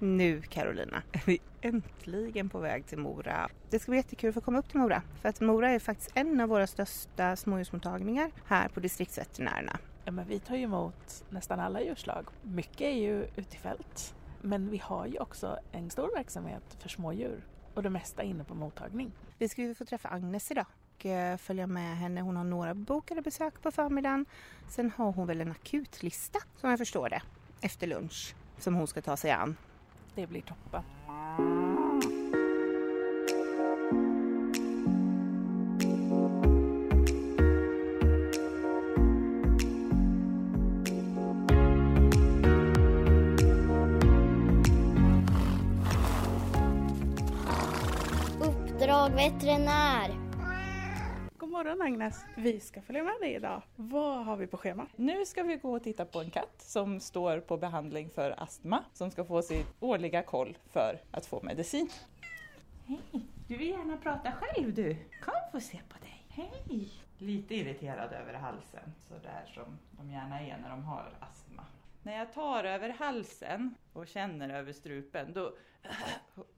Nu Carolina är vi äntligen på väg till Mora. Det ska bli jättekul att få komma upp till Mora för att Mora är faktiskt en av våra största smådjursmottagningar här på distriktsveterinärerna. Ja, men vi tar ju emot nästan alla djurslag. Mycket är ju ute i fält. Men vi har ju också en stor verksamhet för smådjur och det mesta inne på mottagning. Vi ska ju få träffa Agnes idag och eh, följa med henne. Hon har några bokade besök på förmiddagen. Sen har hon väl en akutlista som jag förstår det efter lunch som hon ska ta sig an. Det blir toppen. Uppdrag veterinär. Morgon Agnes! Vi ska följa med dig idag. Vad har vi på schemat? Nu ska vi gå och titta på en katt som står på behandling för astma som ska få sin årliga koll för att få medicin. Hej! Du vill gärna prata själv du. Kom få se på dig. Hej! Lite irriterad över halsen, sådär som de gärna är när de har astma. När jag tar över halsen och känner över strupen, då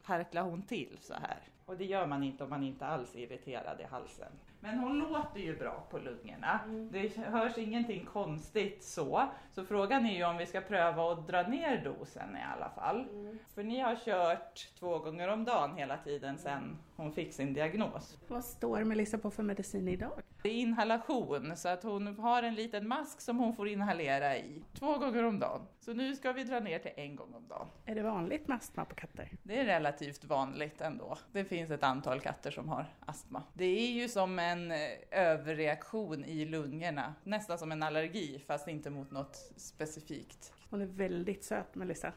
harklar hon till så här. Och det gör man inte om man inte alls är irriterad i halsen. Men hon låter ju bra på lungorna. Det hörs ingenting konstigt så. Så frågan är ju om vi ska pröva att dra ner dosen i alla fall. För ni har kört två gånger om dagen hela tiden sedan hon fick sin diagnos. Vad står Melissa på för medicin idag? Det är inhalation, så att hon har en liten mask som hon får inhalera i två gånger om dagen. Så nu ska vi dra ner till en gång om dagen. Är det vanligt med astma på katter? Det är relativt vanligt ändå. Det finns ett antal katter som har astma. Det är ju som en eh, överreaktion i lungorna, nästan som en allergi fast inte mot något specifikt. Hon är väldigt söt Melissa.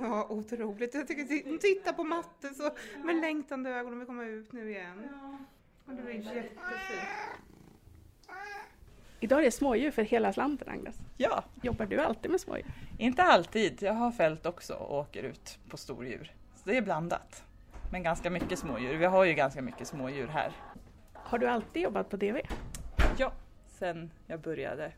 Ja, otroligt. Jag tycker hon tittar på matten så med längtande ögon och vill komma ut nu igen. Och det var jättefint. Idag är det smådjur för hela slanten Agnes. Ja, Jobbar du alltid med smådjur? inte alltid. Jag har fält också och åker ut på stordjur. Så det är blandat. Men ganska mycket smådjur. Vi har ju ganska mycket smådjur här. Har du alltid jobbat på DV? Ja, sen jag började.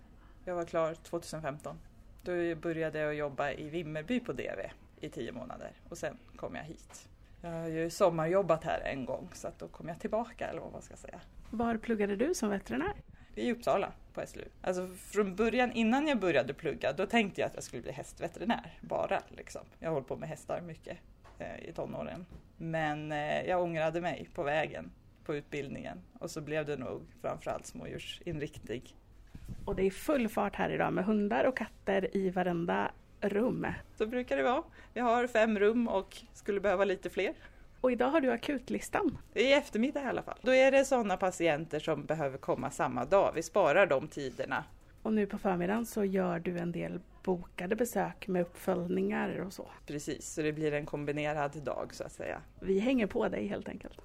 Jag var klar 2015. Då började jag jobba i Vimmerby på DV i tio månader och sen kom jag hit. Jag har ju sommarjobbat här en gång så att då kom jag tillbaka eller vad man ska säga. Var pluggade du som veterinär? I Uppsala på SLU. Alltså från början innan jag började plugga då tänkte jag att jag skulle bli hästveterinär bara liksom. Jag har hållit på med hästar mycket eh, i tonåren. Men eh, jag ångrade mig på vägen på utbildningen och så blev det nog framförallt smådjursinriktning Och det är full fart här idag med hundar och katter i varenda rum. Så brukar det vara. Vi har fem rum och skulle behöva lite fler. Och idag har du akutlistan. I eftermiddag i alla fall. Då är det sådana patienter som behöver komma samma dag. Vi sparar de tiderna. Och nu på förmiddagen så gör du en del bokade besök med uppföljningar och så. Precis, så det blir en kombinerad dag så att säga. Vi hänger på dig helt enkelt.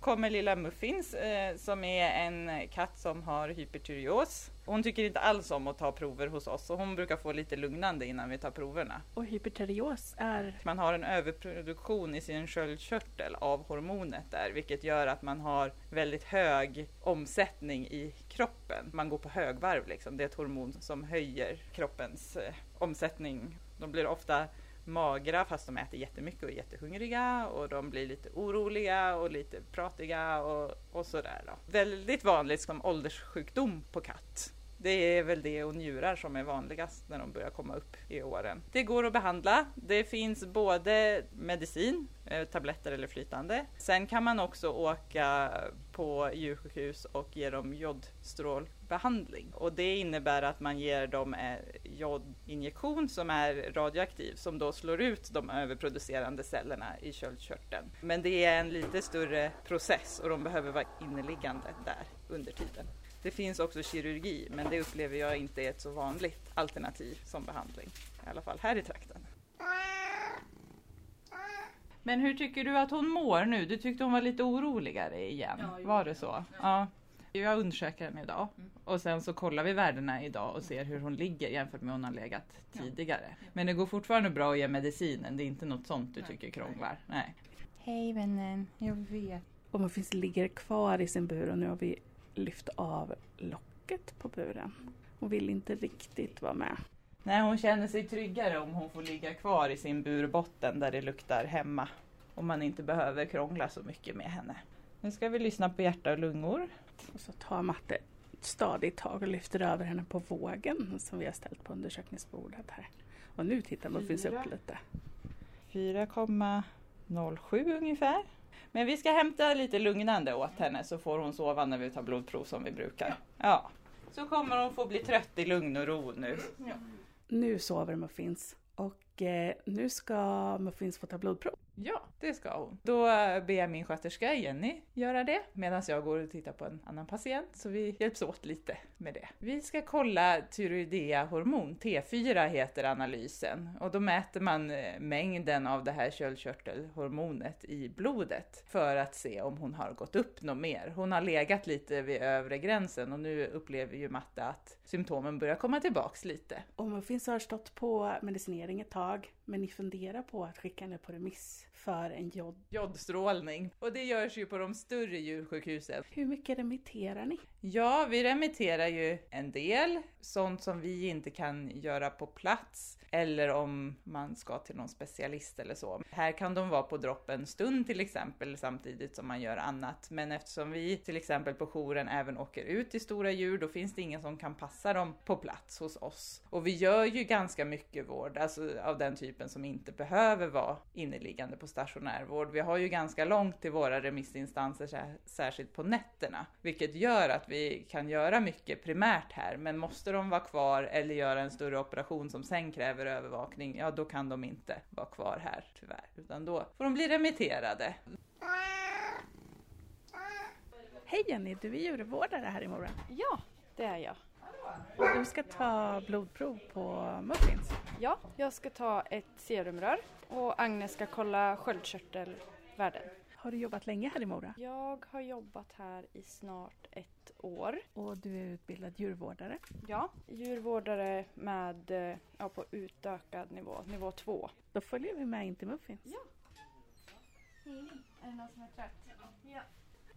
Kommer lilla Muffins eh, som är en katt som har hypertyreos. Hon tycker inte alls om att ta prover hos oss så hon brukar få lite lugnande innan vi tar proverna. Och hyperterios är... Man har en överproduktion i sin sköldkörtel av hormonet där vilket gör att man har väldigt hög omsättning i kroppen. Man går på högvarv liksom. Det är ett hormon som höjer kroppens eh, omsättning. De blir ofta magra fast de äter jättemycket och är jättehungriga och de blir lite oroliga och lite pratiga och, och sådär. Då. Väldigt vanligt som ålderssjukdom på katt. Det är väl det och njurar som är vanligast när de börjar komma upp i åren. Det går att behandla. Det finns både medicin, eh, tabletter eller flytande. Sen kan man också åka på djursjukhus och ge dem jodstrålbehandling. Och det innebär att man ger dem en jodinjektion som är radioaktiv som då slår ut de överproducerande cellerna i köldkörteln. Men det är en lite större process och de behöver vara inneliggande där under tiden. Det finns också kirurgi, men det upplever jag inte är ett så vanligt alternativ som behandling. I alla fall här i trakten. Men hur tycker du att hon mår nu? Du tyckte hon var lite oroligare igen. var det så? Ja. Jag undersöker henne idag och sen så kollar vi värdena idag och ser hur hon ligger jämfört med hon har legat tidigare. Men det går fortfarande bra att ge medicinen. Det är inte något sånt du tycker krånglar? Nej. Hej vännen, jag vet. Och Muffins ligger kvar i sin bur och nu har vi lyft av locket på buren. Hon vill inte riktigt vara med. Nej, hon känner sig tryggare om hon får ligga kvar i sin burbotten där det luktar hemma. Och man inte behöver krångla så mycket med henne. Nu ska vi lyssna på hjärta och lungor. Och så tar Matte ett stadigt tag och lyfter över henne på vågen som vi har ställt på undersökningsbordet här. Och nu tittar Muffins upp lite. 4,07 ungefär. Men vi ska hämta lite lugnande åt henne så får hon sova när vi tar blodprov som vi brukar. Ja. Så kommer hon få bli trött i lugn och ro nu. Nu sover Muffins och eh, nu ska Muffins få ta blodprov. Ja, det ska hon. Då eh, ber jag min sköterska Jenny göra det medan jag går och tittar på en annan patient så vi hjälps åt lite med det. Vi ska kolla tyroidea-hormon, T4 heter analysen och då mäter man eh, mängden av det här köldkörtelhormonet i blodet för att se om hon har gått upp något mer. Hon har legat lite vid övre gränsen och nu upplever ju Matte att symptomen börjar komma tillbaks lite. Om hon finns har stått på medicinering ett tag men ni funderar på att skicka henne på remiss för en jod. Jodstrålning. Och det görs ju på de större djursjukhusen. Hur mycket remitterar ni? Ja, vi remitterar ju en del, sånt som vi inte kan göra på plats eller om man ska till någon specialist eller så. Här kan de vara på dropp en stund till exempel samtidigt som man gör annat. Men eftersom vi till exempel på jouren även åker ut till stora djur, då finns det ingen som kan passa dem på plats hos oss. Och vi gör ju ganska mycket vård, alltså av den typen som inte behöver vara inneliggande på stationärvård. Vi har ju ganska långt till våra remissinstanser, sär- särskilt på nätterna, vilket gör att vi kan göra mycket primärt här. Men måste de vara kvar eller göra en större operation som sen kräver övervakning, ja då kan de inte vara kvar här tyvärr, utan då får de bli remitterade. Hej Jenny, du är djurvårdare här i Mora. Ja, det är jag. Och du ska ta blodprov på Muffins. Ja, jag ska ta ett serumrör och Agnes ska kolla sköldkörtelvärden. Har du jobbat länge här i Mora? Jag har jobbat här i snart ett år. Och du är utbildad djurvårdare. Ja, djurvårdare med, eh, ja, på utökad nivå, nivå två. Då följer vi med in till Muffins. Ja. Är det någon som är trött? Ja.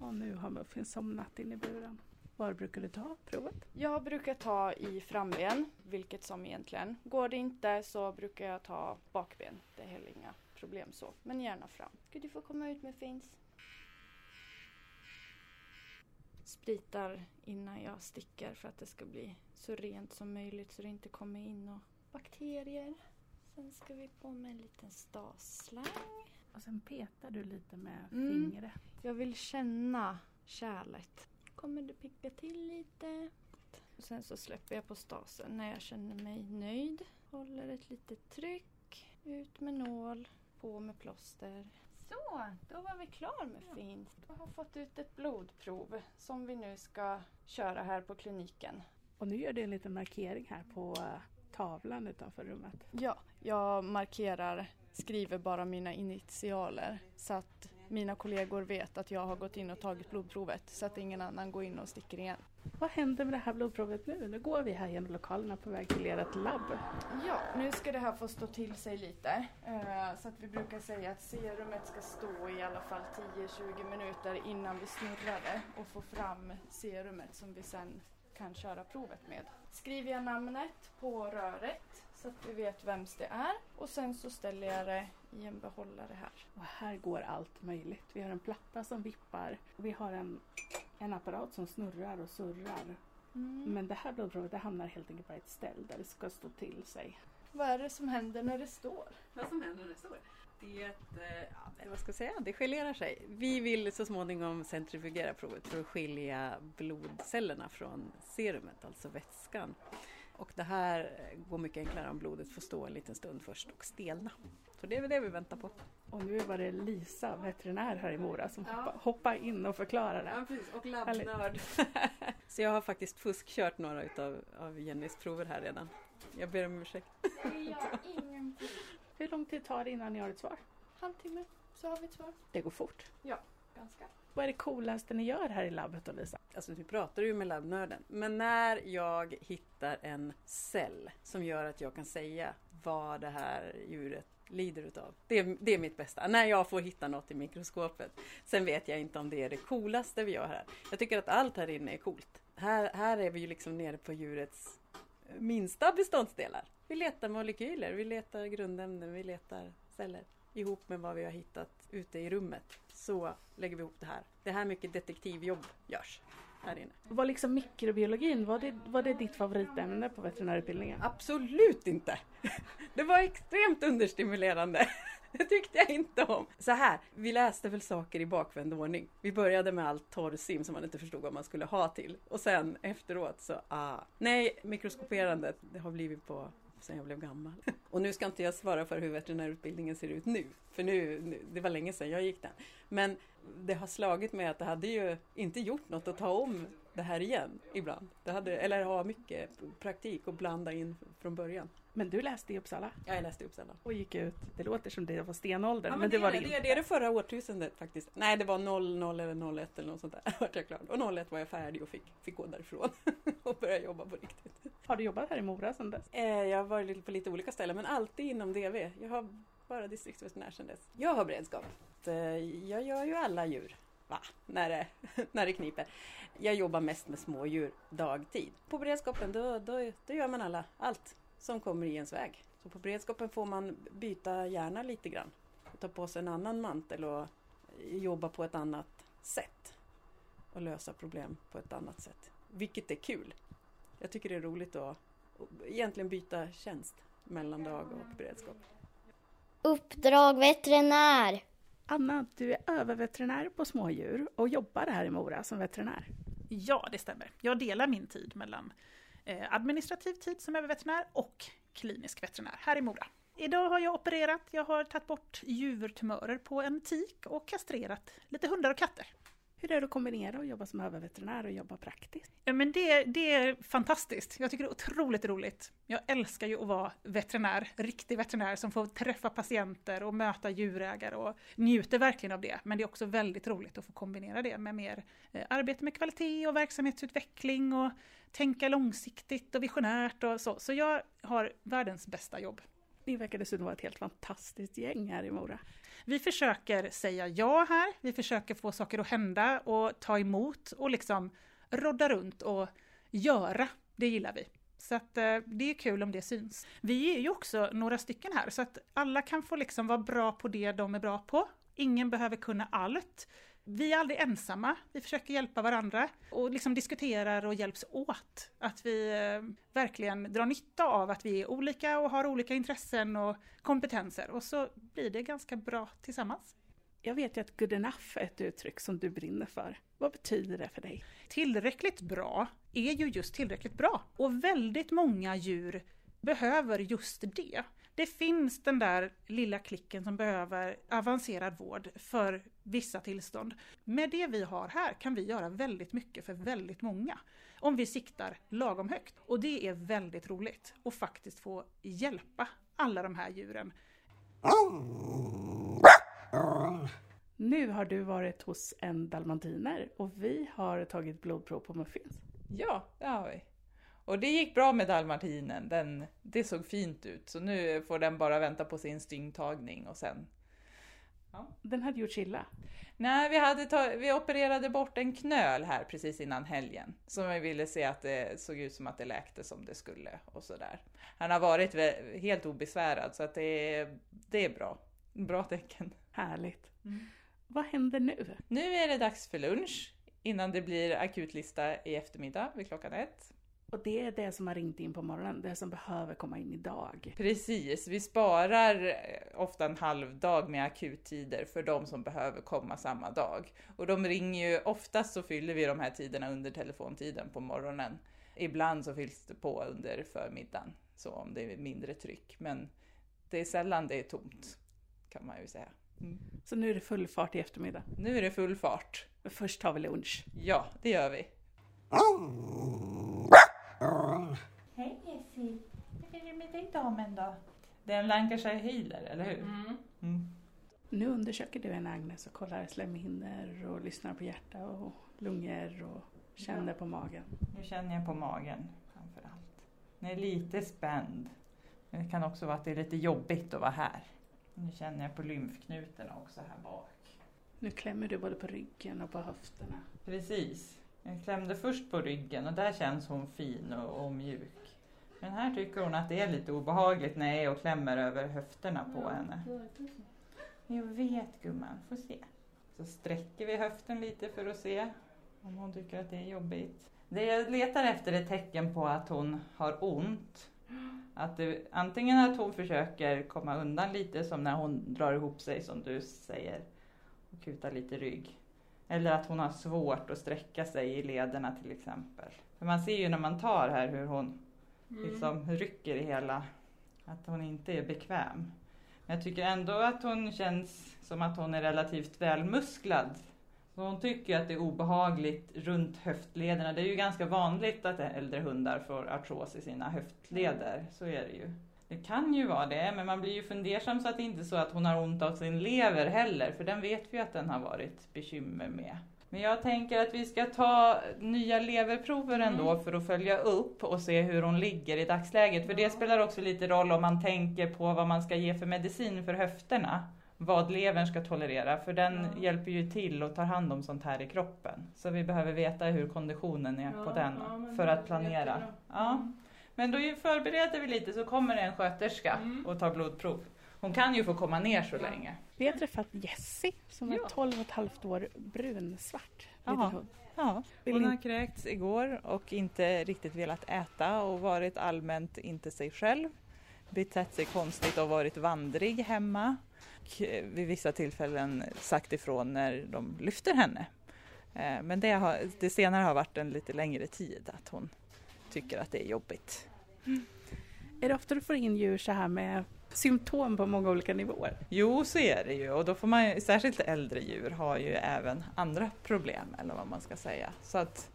Och nu har Muffins somnat in i buren. Var brukar du ta provet? Jag brukar ta i framben, vilket som egentligen. Går det inte så brukar jag ta bakben. Det är heller inga problem så. Men gärna fram. Ska du få komma ut med Fins? Spritar innan jag stickar för att det ska bli så rent som möjligt så det inte kommer in och bakterier. Sen ska vi på med en liten stasslang. Och sen petar du lite med Mm. fingret. Jag vill känna kärlet. Kommer det picka till lite? Och sen så släpper jag på stasen när jag känner mig nöjd. Håller ett litet tryck. Ut med nål. På med plåster. Så, då var vi klar med fint. Jag har fått ut ett blodprov som vi nu ska köra här på kliniken. Och nu gör du en liten markering här på eh, tavlan utanför rummet. Ja, jag markerar, skriver bara mina initialer så att mina kollegor vet att jag har gått in och tagit blodprovet så att ingen annan går in och sticker igen. Vad händer med det här blodprovet nu? Nu går vi här genom lokalerna på väg till ert labb. Ja, nu ska det här få stå till sig lite. Eh, Så att vi brukar säga att serumet ska stå i alla fall 10-20 minuter innan vi snurrar det och får fram serumet som vi sen kan köra provet med. Skriver jag namnet på röret så att vi vet vems det är och sen så ställer jag det i en behållare här. Och här går allt möjligt. Vi har en platta som vippar. Och vi har en, en apparat som snurrar och surrar. Men det här blodprovet det hamnar helt enkelt på ett ställ där det ska stå till sig. Vad är det som händer när det står? Vad som händer när det står? Det, eh, ja, vad ska jag säga, det gelerar sig. Vi vill så småningom centrifugera provet för att skilja blodcellerna från serumet, alltså vätskan. Och det här går mycket enklare om blodet får stå en liten stund först och stelna. Så det är väl det vi väntar på. Och nu var det Lisa, veterinär här i Mora, som Ja. hoppa, hoppar in och förklarar det. Ja, precis. Och labbnörd. så jag har faktiskt fuskkört några utav, av Jennys prover här redan. Jag ber om ursäkt. Det gör ingenting. Hur lång tid tar det innan ni har ett svar? Halvtimme så har vi ett svar. Det går fort. Ganska. Vad är det coolaste ni gör här i labbet då Lisa? Alltså nu pratar du ju med labbnörden. Men när jag hittar en cell som gör att jag kan säga vad det här djuret lider utav. Det är, det är mitt bästa. När jag får hitta något i mikroskopet. Sen vet jag inte om det är det coolaste vi gör här. Jag tycker att allt här inne är coolt. Här, här är vi ju liksom nere på djurets minsta beståndsdelar. Vi letar molekyler, vi letar grundämnen, vi letar celler ihop med vad vi har hittat ute i rummet. Så lägger vi ihop det här. Det här mycket detektivjobb görs här inne. Var liksom mikrobiologin, var det, var det ditt favoritämne på veterinärutbildningen? Absolut inte! Det var extremt understimulerande. Det tyckte jag inte om. Så här, vi läste väl saker i bakvänd ordning. Vi började med allt torrsim som man inte förstod vad man skulle ha till. Och sen efteråt så, ah. Nej, mikroskoperandet, det har blivit på sen jag blev gammal. Och nu ska inte jag svara för hur veterinärutbildningen ser ut nu. För nu, nu det var länge sedan jag gick den. Men det har slagit mig att det hade ju inte gjort något att ta om det här igen ibland. Det hade, eller ha mycket praktik och blanda in från början. Men du läste i Uppsala Ja, jag läste i Uppsala. och gick ut, det låter som det var stenåldern, Ja, men, det, var det det, inte. det är det förra årtusendet faktiskt. Nej, det var 00 eller 01 eller något sånt där. Vart jag klar. Och 01 var jag färdig och fick, fick gå därifrån och börja jobba på riktigt. Har du jobbat här i Mora sedan dess? Eh, jag har varit på lite olika ställen, men alltid inom DV. Jag har bara distriktsveterinär sedan dess. Jag har beredskap. Eh, jag gör ju alla djur, va? När det, när det kniper. Jag jobbar mest med smådjur dagtid. På beredskapen då, då, då gör man alla, allt som kommer i ens väg. Så på beredskapen får man byta hjärna lite grann. Och ta på sig en annan mantel och jobba på ett annat sätt. Och lösa problem på ett annat sätt. Vilket är kul. Jag tycker det är roligt att att egentligen byta tjänst mellan dag och beredskap. Uppdrag veterinär. Anna, du är överveterinär på smådjur och jobbar här i Mora som veterinär. Ja, det stämmer. Jag delar min tid mellan eh, administrativ tid som överveterinär och klinisk veterinär här i Mora. Idag har jag opererat, jag har tagit bort juvtumörer på en tik och kastrerat lite hundar och katter. Hur är det att kombinera och jobba som överveterinär och jobba praktiskt? Ja, men det, det är fantastiskt. Jag tycker det är otroligt roligt. Jag älskar ju att vara veterinär, riktig veterinär som får träffa patienter och möta djurägare och njuter verkligen av det. Men det är också väldigt roligt att få kombinera det med mer eh, arbete med kvalitet och verksamhetsutveckling och tänka långsiktigt och visionärt och så. Så jag har världens bästa jobb. Ni verkar dessutom vara ett helt fantastiskt gäng här i Mora. Vi försöker säga ja här, vi försöker få saker att hända och ta emot och liksom rodda runt och göra. Det gillar vi. Så att eh, det är kul om det syns. Vi är ju också några stycken här så att alla kan få liksom vara bra på det de är bra på. Ingen behöver kunna allt. Vi är aldrig ensamma, vi försöker hjälpa varandra och liksom diskuterar och hjälps åt. Att vi eh, verkligen drar nytta av att vi är olika och har olika intressen och kompetenser och så blir det ganska bra tillsammans. Jag vet ju att good enough är ett uttryck som du brinner för. Vad betyder det för dig? Tillräckligt bra är ju just tillräckligt bra och väldigt många djur behöver just det. Det finns den där lilla klicken som behöver avancerad vård för vissa tillstånd. Med det vi har här kan vi göra väldigt mycket för väldigt många. Om vi siktar lagom högt. Och det är väldigt roligt att faktiskt få hjälpa alla de här djuren. Nu har du varit hos en dalmatiner och vi har tagit blodprov på muffins. Ja, det har vi. Och det gick bra med dalmatinen. Den, det såg fint ut. Så nu får den bara vänta på sin styngtagning och sen... Den hade gjort illa. Nej, vi, hade ta, vi opererade bort en knöl här precis innan helgen. Som vi ville se att det såg ut som att det läkte som det skulle och sådär. Han har varit helt obesvärad så att det är, det är bra. Bra tecken. Härligt. Vad händer nu? Nu är det dags för lunch innan det blir akutlista i eftermiddag vid klockan ett. Och det är det som har ringt in på morgonen, det som behöver komma in idag. Precis, vi sparar eh, ofta en halv dag med akuttider för de som behöver komma samma dag. Och de ringer ju, oftast så fyller vi de här tiderna under telefontiden på morgonen. Ibland så fylls det på under förmiddagen, så om det är mindre tryck. Men det är sällan det är tomt, kan man ju säga. Mm. Så nu är det full fart i eftermiddag. Nu är det full fart. Men först tar vi lunch. Ja, det gör vi. Hej Jessie! Hur är det med dig damen då? Det är en Lancashire Healer, eller hur? Mm. Nu undersöker du en Agnes och kollar slemhinnor och lyssnar på hjärta och lungor och känner på magen. Nu känner jag på magen framför allt. Den är lite spänd. Men det kan också vara att det är lite jobbigt att vara här. Nu känner jag på lymfknutarna också här bak. Nu klämmer du både på ryggen och på höfterna. Precis. Jag klämde först på ryggen och där känns hon fin och, och mjuk. Men här tycker hon att det är lite obehagligt när jag är och klämmer över höfterna på henne. Jag vet gumman, får se. Så sträcker vi höften lite för att se om hon tycker att det är jobbigt. Det jag letar efter är tecken på att hon har ont. Att det, antingen att hon försöker komma undan lite som när hon drar ihop sig som du säger och kutar lite rygg. Eller att hon har svårt att sträcka sig i lederna till exempel. För man ser ju när man tar här hur hon liksom rycker i hela, att hon inte är bekväm. Men jag tycker ändå att hon känns som att hon är relativt välmusklad. Så hon tycker att det är obehagligt runt höftlederna. Det är ju ganska vanligt att äldre hundar får artros i sina höftleder. Så är det ju. Det kan ju vara det, men man blir ju fundersam så att det inte är så att hon har ont av sin lever heller, för den vet vi att den har varit bekymmer med. Men jag tänker att vi ska ta nya leverprover ändå för att följa upp och se hur hon ligger i dagsläget. För det spelar också lite roll om man tänker på vad man ska ge för medicin för höfterna. Vad levern ska tolerera, för den hjälper ju till och tar hand om sånt här i kroppen. Så vi behöver veta hur konditionen är på den för att planera. Ja. Men då förbereder vi lite så kommer det en sköterska och tar blodprov. Hon kan ju få komma ner så länge. Vi har träffat Jessie som är 12 och ett halvt år brunsvart. Jaha. liten hund. Ja, Vill hon har kräkts igår och inte riktigt velat äta och varit allmänt inte sig själv. Betett sig konstigt och varit vandrig hemma. Och eh, vid vissa tillfällen sagt ifrån när de lyfter henne. Eh, Men det, har, det senare har varit en lite längre tid att hon tycker att det är jobbigt. Är det ofta du får in djur så här med symptom på många olika nivåer? Jo, så är det ju och då får man ju, särskilt äldre djur har ju även andra problem eller vad man ska säga. Så att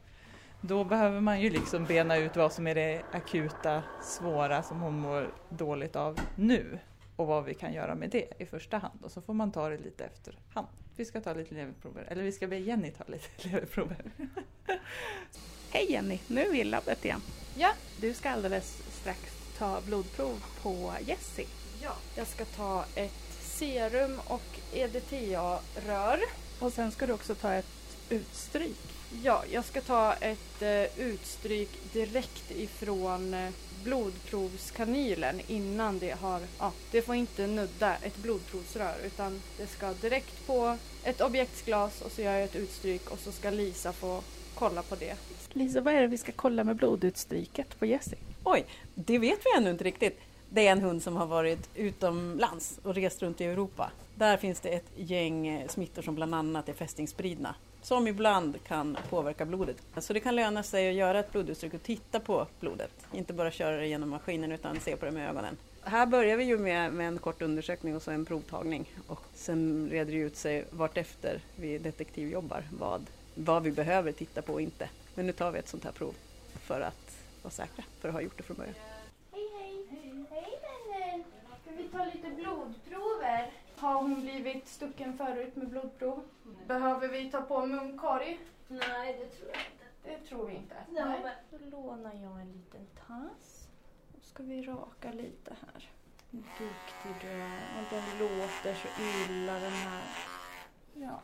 då behöver man ju liksom bena ut vad som är det akuta, svåra som hon mår dåligt av nu och vad vi kan göra med det i första hand och så får man ta det lite efterhand. Vi ska ta lite leverprover, eller vi ska be Jenny ta lite leverprover. Hej Jenny, nu är vi i labbet igen. Ja. Du ska alldeles strax ta blodprov på Jessie. Ja. Jag ska ta ett serum och EDTA-rör. Och sen ska du också ta ett utstryk. Ja, jag ska ta ett eh, utstryk direkt ifrån eh, blodprovskanylen innan det har, ja, det får inte nudda ett blodprovsrör utan det ska direkt på ett objektsglas och så gör jag ett utstryk och så ska Lisa få kolla på det. Lisa, vad är det vi ska kolla med blodutstryket på Jessie? Oj, det vet vi ännu inte riktigt. Det är en hund som har varit utomlands och rest runt i Europa. Där finns det ett gäng eh, smittor som bland annat är fästingspridna som ibland kan påverka blodet. Så det kan löna sig att göra ett bloduttryck och titta på blodet. Inte bara köra det genom maskinen utan se på det med ögonen. Här börjar vi ju med, med en kort undersökning och så en provtagning och sen reder det ut sig vartefter vi detektivjobbar vad, vad vi behöver titta på och inte. Men nu tar vi ett sånt här prov för att vara säkra, för att ha gjort det från början. Hej hej! Hej vänner! Vi ta lite blodprover? Har hon blivit stucken förut med blodprov? Behöver vi ta på munkorg? Nej, det tror jag inte. Det tror vi inte. Nej. Då lånar jag en liten tass. Då ska vi raka lite här. Duktig du är. Och den låter så illa den här. Ja.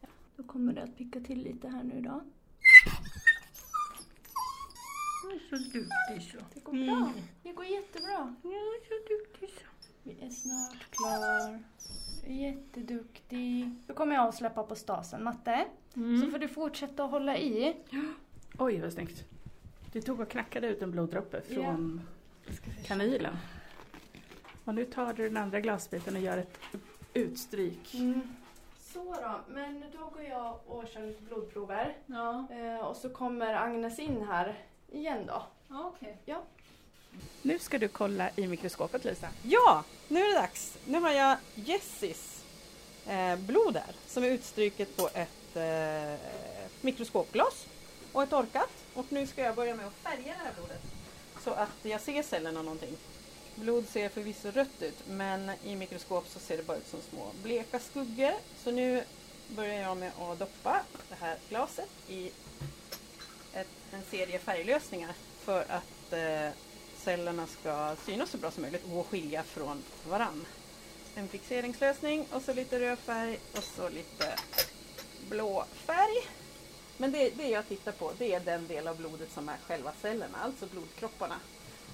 ja. Då kommer det att picka till lite här nu då. Så duktig så. Det går bra. Det går jättebra. Ja, så duktig så. Vi är snart klar. Du är jätteduktig. Då kommer jag att släppa på stasen. Matte, så får du fortsätta att hålla i. Oj, vad snyggt. Du tog och knackade ut en bloddroppe från kanylen. Och nu tar du den andra glasbiten och gör ett utstryk. Mm. Så då, men då går jag och kör lite blodprover. Ja, Eh, och så kommer Agnes in här igen då. okej. Nu ska du kolla i mikroskopet Lisa. Ja, nu är det dags. Nu har jag Jessis eh, blod där som är utstryket på ett eh, mikroskopglas och ett torkat. Och nu ska jag börja med att färga det här blodet så att jag ser cellerna någonting. Blod ser förvisso rött ut men i mikroskop så ser det bara ut som små bleka skuggor. Så nu börjar jag med att doppa det här glaset i ett, en serie färglösningar för att eh, cellerna ska synas så bra som möjligt och skilja från varann. En fixeringslösning och så lite röd färg och så lite blå färg. Men det, det jag tittar på det är den del av blodet som är själva cellerna, alltså blodkropparna.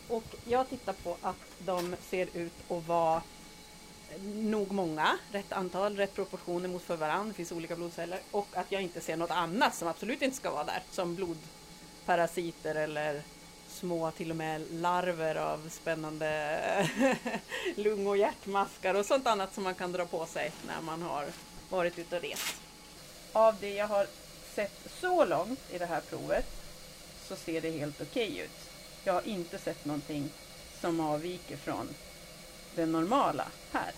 Och jag tittar på att de ser ut att vara nog många, rätt antal, rätt proportioner mot för varandra, det finns olika blodceller och att jag inte ser något annat som absolut inte ska vara där som blodparasiter eller små till och med larver av spännande lung och hjärtmaskar och sånt annat som man kan dra på sig när man har varit ute och rest. Av det jag har sett så långt i det här provet så ser det helt okej ut. Jag har inte sett någonting som avviker från det normala här.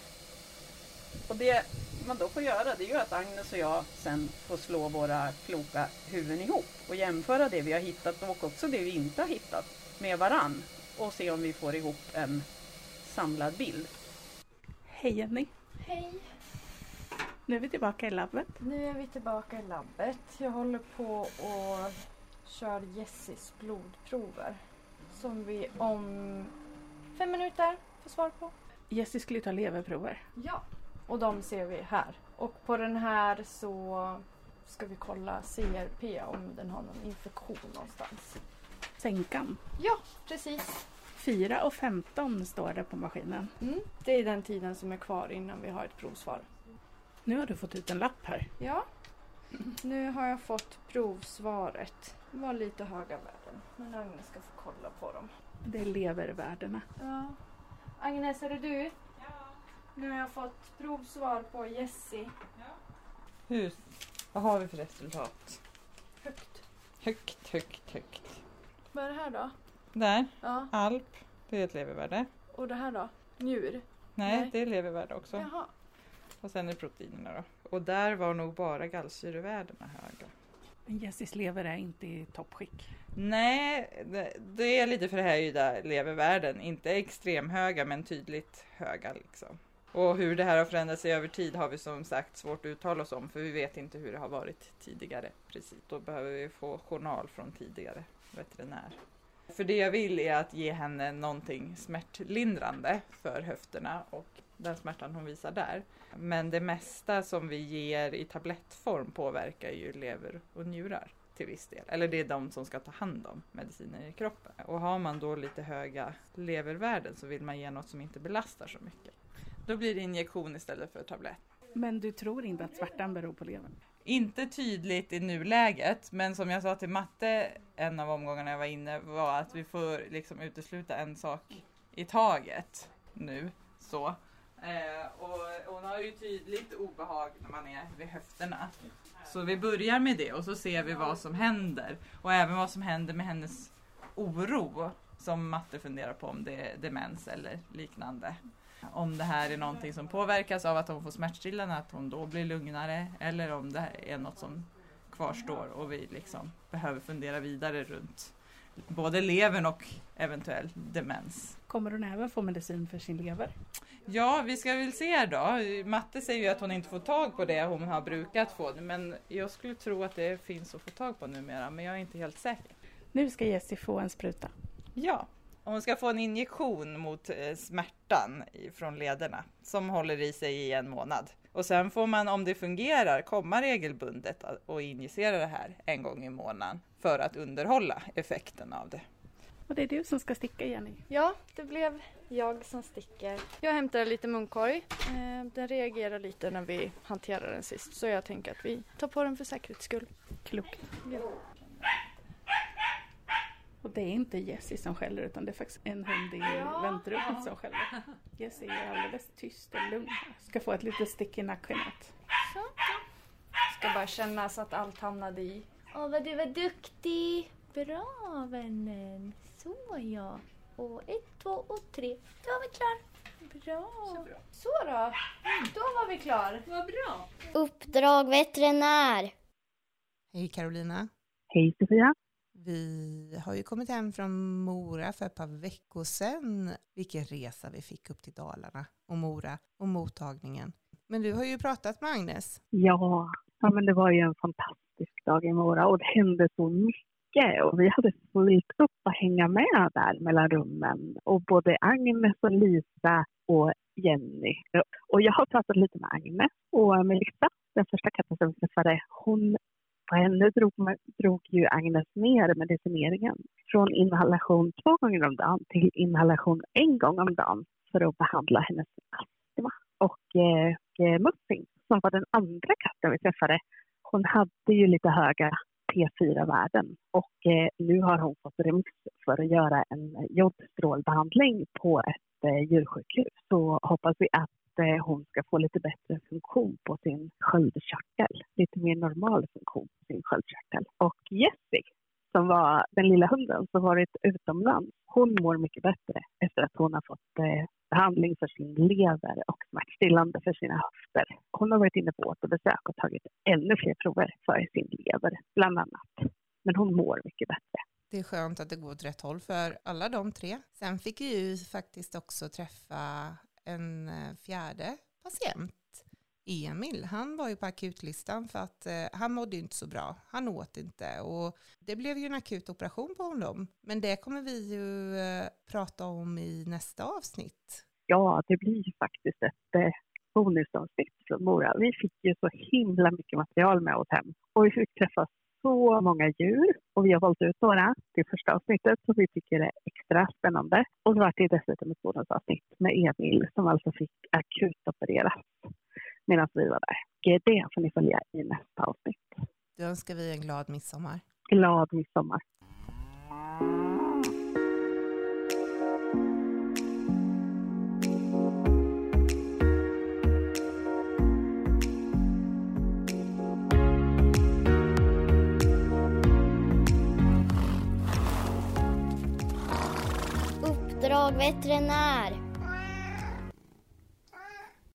Och det man då får göra det är ju att Agnes och jag sen får slå våra kloka huvuden ihop och jämföra det vi har hittat och också det vi inte har hittat med varann och se om vi får ihop en samlad bild. Hej Jenny! Hej! Nu är vi tillbaka i labbet. Nu är vi tillbaka i labbet. Jag håller på och kör Jessis blodprover. Som vi om fem minuter får svar på. Jessie skulle ta leverprover. Ja. Och de ser vi här. Och på den här så ska vi kolla CRP om den har någon infektion någonstans. Sänkan. Ja, precis. 4 och 15 står det på maskinen. Mm. Det är den tiden som är kvar innan vi har ett provsvar. Nu har du fått ut en lapp här. Ja. Nu har jag fått provsvaret. Det var lite höga värden. Men Agnes ska få kolla på dem. Det är levervärdena. Ja. Agnes, är det du? Ja. Nu har jag fått provsvar på Jessie. Hur? Vad har vi för resultat? Högt. Högt, högt, högt. Vad är det här då? Där, Ja. alp. Det är ett levervärde. Och det här då? Njur? Nej, Nej. det är levervärde också. Jaha. Och sen är proteinerna då. Och där var nog bara gallsyrevärdena höga. Men Jessies lever är inte i toppskick. Nej, det, det är lite förhöjda levervärden. Inte extremhöga men tydligt höga liksom. Och hur det här har förändrat sig över tid har vi som sagt svårt att uttala oss om för vi vet inte hur det har varit tidigare. Precis, då behöver vi få journal från tidigare veterinär. För det jag vill är att ge henne någonting smärtlindrande för höfterna och den smärtan hon visar där. Men det mesta som vi ger i tablettform påverkar ju lever och njurar till viss del. Eller det är de som ska ta hand om mediciner i kroppen. Och har man då lite höga levervärden så vill man ge något som inte belastar så mycket. Då blir det injektion istället för tablett. Men du tror inte att svärtan beror på levern? Inte tydligt i nuläget, men som jag sa till Matte en av omgångarna jag var inne var att vi får liksom utesluta en sak i taget nu. Så. Eh, och hon har ju tydligt obehag när man är vid höfterna. Så vi börjar med det och så ser vi vad som händer. Och även vad som händer med hennes oro som Matte funderar på om det är demens eller liknande. Om det här är någonting som påverkas av att hon får smärtstillande, att hon då blir lugnare eller om det här är något som kvarstår och vi liksom behöver fundera vidare runt både levern och eventuell demens. Kommer hon även få medicin för sin lever? Ja, vi ska väl se då. Matte säger ju att hon inte får tag på det hon har brukat få, men jag skulle tro att det finns att få tag på numera, men jag är inte helt säker. Nu ska Jessie få en spruta. Ja, hon ska få en injektion mot eh, smärtan från lederna som håller i sig i en månad. Och sen får man, om det fungerar, komma regelbundet och injicera det här en gång i månaden för att underhålla effekten av det. Och det är du som ska sticka Jenny. Ja, det blev jag som sticker. Jag hämtade lite munkorg. Eh, Den reagerar lite när vi hanterade den sist så jag tänker att vi tar på den för säkerhets skull. Klokt. Ja. Och det är inte Jessie som skäller utan det är faktiskt en hund i Ja. väntrummet som skäller. Jessie är alldeles tyst och lugn. Ska få ett litet stick i nackskinnet. Så. Ska bara känna så att allt hamnade i. Åh, vad du var duktig! Bra vännen! Så ja. Och ett, två och tre. Då var vi klar. Bra. Så då, då var vi klar. Vad bra. Uppdrag veterinär. Hej Carolina. Hej Sofia. Vi har ju kommit hem från Mora för ett par veckor sedan. Vilken resa vi fick upp till Dalarna och Mora och mottagningen. Men du har ju pratat med Agnes. Ja, ja men det var ju en fantastisk dag i Mora och det hände så mycket och vi hade fullt upp att hänga med där mellan rummen och både Agnes och Lisa och Jenny. Och jag har pratat lite med Agnes och Melissa, den första katten som vi träffade, hon på henne drog, drog ju Agnes ner medicineringen från inhalation två gånger om dagen till inhalation en gång om dagen för att behandla hennes astma. Och eh, eh Muffin, som var den andra katten vi träffade, hon hade ju lite höga T4-värden och eh, nu har hon fått remiss för att göra en jodstrålbehandling på ett eh, djursjukhus. Så hoppas vi att att eh, hon ska få lite bättre funktion på sin sköldkörtel. Lite mer normal funktion på sin sköldkörtel. Och Jessie, som var den lilla hunden som varit utomlands, hon mår mycket bättre efter att hon har fått eh, behandling för sin lever och smärtstillande för sina höfter. Hon har varit inne på återbesök och tagit ännu fler prover för sin lever, bland annat. Men hon mår mycket bättre. Det är skönt att det går åt rätt håll för alla de tre. Sen fick vi ju faktiskt också träffa en eh, fjärde patient. Emil, han var ju på akutlistan för att eh, han mådde inte så bra. Han åt inte och det blev ju en akut operation på honom. Men det kommer vi ju eh, prata om i nästa avsnitt. Ja, det blir ju faktiskt ett eh, bonusavsnitt från Mora. Vi fick ju så himla mycket material med oss hem och vi fick träffa så många djur och vi har valt ut några till första avsnittet som vi tycker är extra spännande. Och så var det dessutom ett bonusavsnitt med Emil som alltså fick akutopereras medan vi var där. Det får ni följa i nästa avsnitt. Då önskar vi en glad midsommar. Glad midsommar. Uppdrag veterinär.